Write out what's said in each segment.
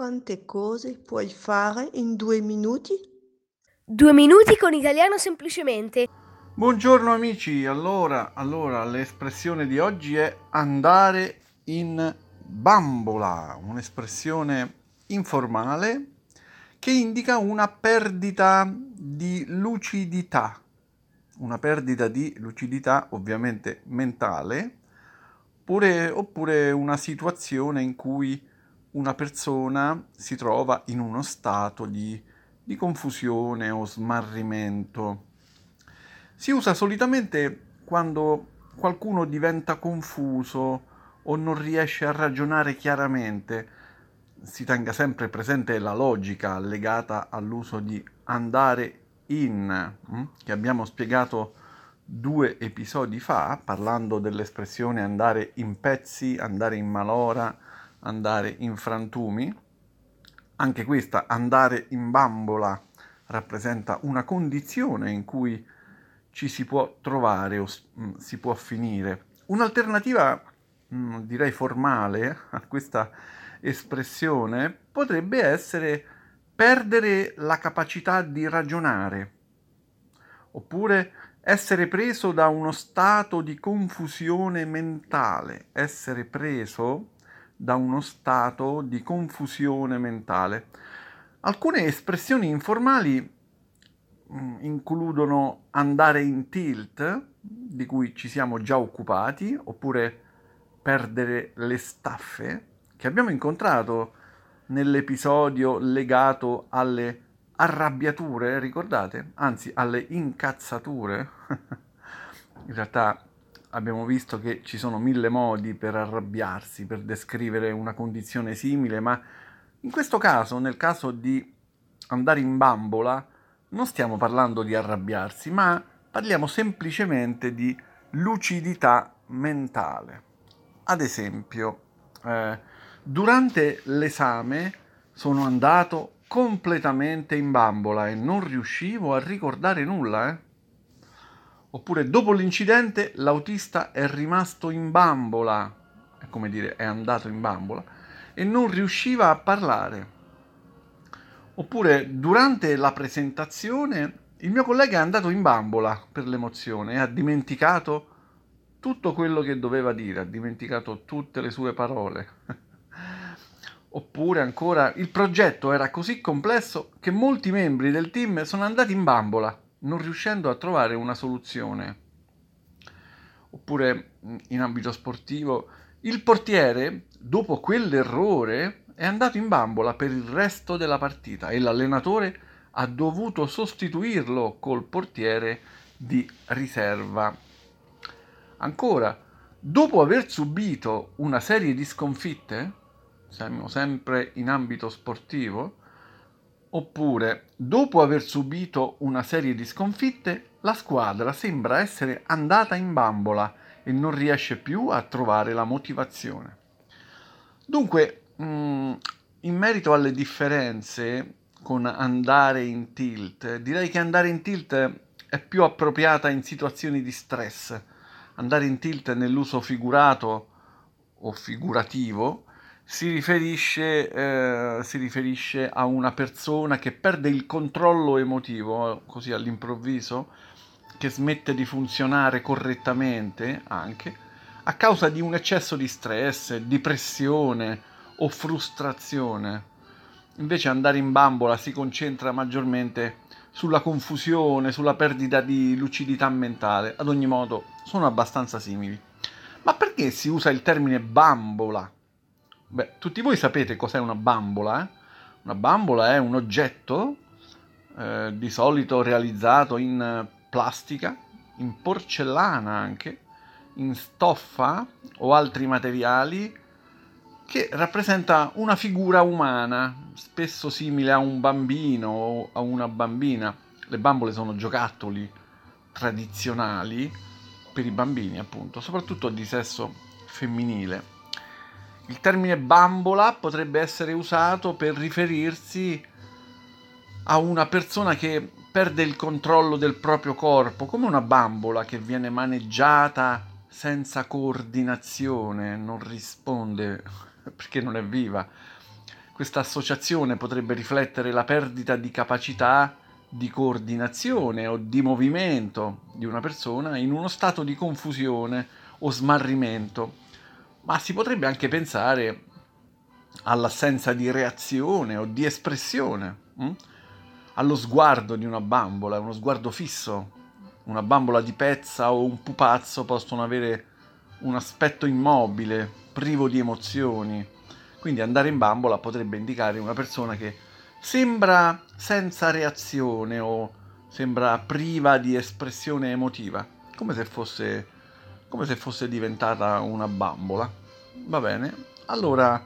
Quante cose puoi fare in due minuti? Due minuti con italiano semplicemente. Buongiorno amici, allora, allora l'espressione di oggi è andare in bambola, un'espressione informale che indica una perdita di lucidità, una perdita di lucidità ovviamente mentale, oppure, oppure una situazione in cui una persona si trova in uno stato di, di confusione o smarrimento. Si usa solitamente quando qualcuno diventa confuso o non riesce a ragionare chiaramente. Si tenga sempre presente la logica legata all'uso di andare in, hm, che abbiamo spiegato due episodi fa, parlando dell'espressione andare in pezzi, andare in malora, andare in frantumi. Anche questa, andare in bambola, rappresenta una condizione in cui ci si può trovare o mm, si può finire. Un'alternativa, mm, direi formale, a questa espressione potrebbe essere perdere la capacità di ragionare, oppure essere preso da uno stato di confusione mentale, essere preso da uno stato di confusione mentale. Alcune espressioni informali mm, includono andare in tilt, di cui ci siamo già occupati, oppure perdere le staffe, che abbiamo incontrato nell'episodio legato alle arrabbiature, ricordate? Anzi, alle incazzature. in realtà abbiamo visto che ci sono mille modi per arrabbiarsi, per descrivere una condizione simile, ma in questo caso, nel caso di andare in bambola, non stiamo parlando di arrabbiarsi, ma parliamo semplicemente di lucidità mentale. Ad esempio, eh, durante l'esame sono andato completamente in bambola e non riuscivo a ricordare nulla, eh? Oppure dopo l'incidente l'autista è rimasto in bambola, è come dire è andato in bambola, e non riusciva a parlare. Oppure durante la presentazione il mio collega è andato in bambola per l'emozione e ha dimenticato tutto quello che doveva dire, ha dimenticato tutte le sue parole. Oppure ancora il progetto era così complesso che molti membri del team sono andati in bambola non riuscendo a trovare una soluzione. Oppure in ambito sportivo, il portiere, dopo quell'errore, è andato in bambola per il resto della partita e l'allenatore ha dovuto sostituirlo col portiere di riserva. Ancora, dopo aver subito una serie di sconfitte, siamo sempre in ambito sportivo, Oppure, dopo aver subito una serie di sconfitte, la squadra sembra essere andata in bambola e non riesce più a trovare la motivazione. Dunque, mm, in merito alle differenze con andare in tilt, direi che andare in tilt è più appropriata in situazioni di stress. Andare in tilt nell'uso figurato o figurativo si riferisce, eh, si riferisce a una persona che perde il controllo emotivo, così all'improvviso, che smette di funzionare correttamente anche, a causa di un eccesso di stress, di pressione o frustrazione. Invece andare in bambola si concentra maggiormente sulla confusione, sulla perdita di lucidità mentale. Ad ogni modo, sono abbastanza simili. Ma perché si usa il termine bambola? Beh, tutti voi sapete cos'è una bambola? Eh? Una bambola è un oggetto eh, di solito realizzato in plastica, in porcellana anche, in stoffa o altri materiali che rappresenta una figura umana, spesso simile a un bambino o a una bambina. Le bambole sono giocattoli tradizionali per i bambini, appunto, soprattutto di sesso femminile. Il termine bambola potrebbe essere usato per riferirsi a una persona che perde il controllo del proprio corpo, come una bambola che viene maneggiata senza coordinazione, non risponde perché non è viva. Questa associazione potrebbe riflettere la perdita di capacità di coordinazione o di movimento di una persona in uno stato di confusione o smarrimento, ma si potrebbe anche pensare all'assenza di reazione o di espressione, hm? allo sguardo di una bambola, uno sguardo fisso. Una bambola di pezza o un pupazzo possono avere un aspetto immobile, privo di emozioni. Quindi andare in bambola potrebbe indicare una persona che sembra senza reazione o sembra priva di espressione emotiva, come se fosse, come se fosse diventata una bambola. Va bene? Allora,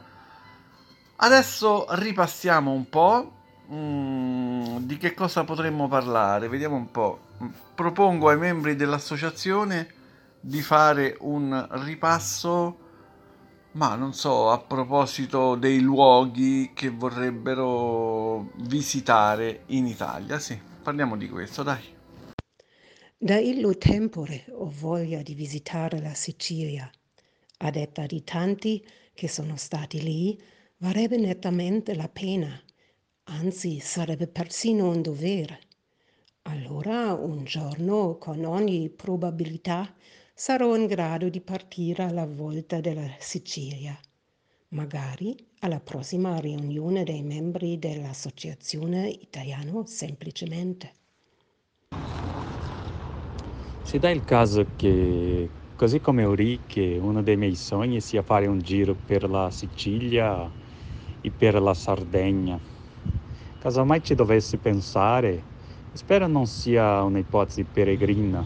adesso ripassiamo un po'. Mm, di che cosa potremmo parlare? Vediamo un po'. Propongo ai membri dell'associazione di fare un ripasso ma non so, a proposito dei luoghi che vorrebbero visitare in Italia, sì, parliamo di questo, dai. Da illo tempore ho voglia di visitare la Sicilia. A detta di tanti che sono stati lì, varrebbe nettamente la pena, anzi sarebbe persino un dovere. Allora un giorno, con ogni probabilità, sarò in grado di partire alla volta della Sicilia, magari alla prossima riunione dei membri dell'Associazione Italiano Semplicemente. Si dà il caso che, così come Ulrich, uno dei miei sogni sia fare un giro per la Sicilia e per la Sardegna. Caso mai ci dovessi pensare, spero non sia un'ipotesi peregrina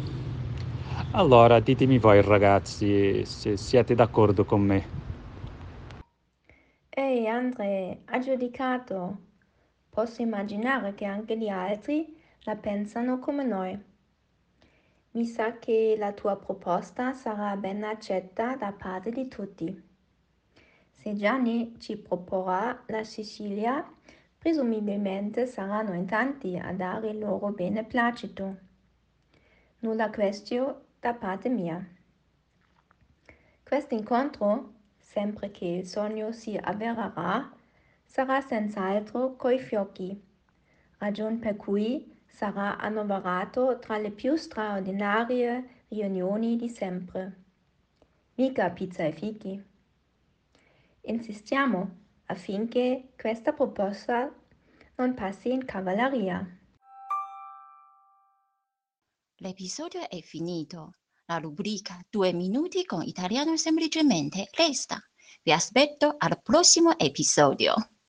allora, ditemi voi ragazzi se siete d'accordo con me. Ehi Andre, ha giudicato. Posso immaginare che anche gli altri la pensano come noi. Mi sa che la tua proposta sarà ben accetta da parte di tutti. Se Gianni ci proporrà la Sicilia, presumibilmente saranno in tanti a dare il loro beneplacito. Nulla questio da parte mia. Questo incontro, sempre che il sogno si avvererà, sarà senz'altro coi fiocchi, ragion per cui sarà annoverato tra le più straordinarie riunioni di sempre. Mica pizza e fichi. Insistiamo affinché questa proposta non passi in cavalleria. L'episodio è finito. La rubrica Due minuti con italiano semplicemente resta. Vi aspetto al prossimo episodio.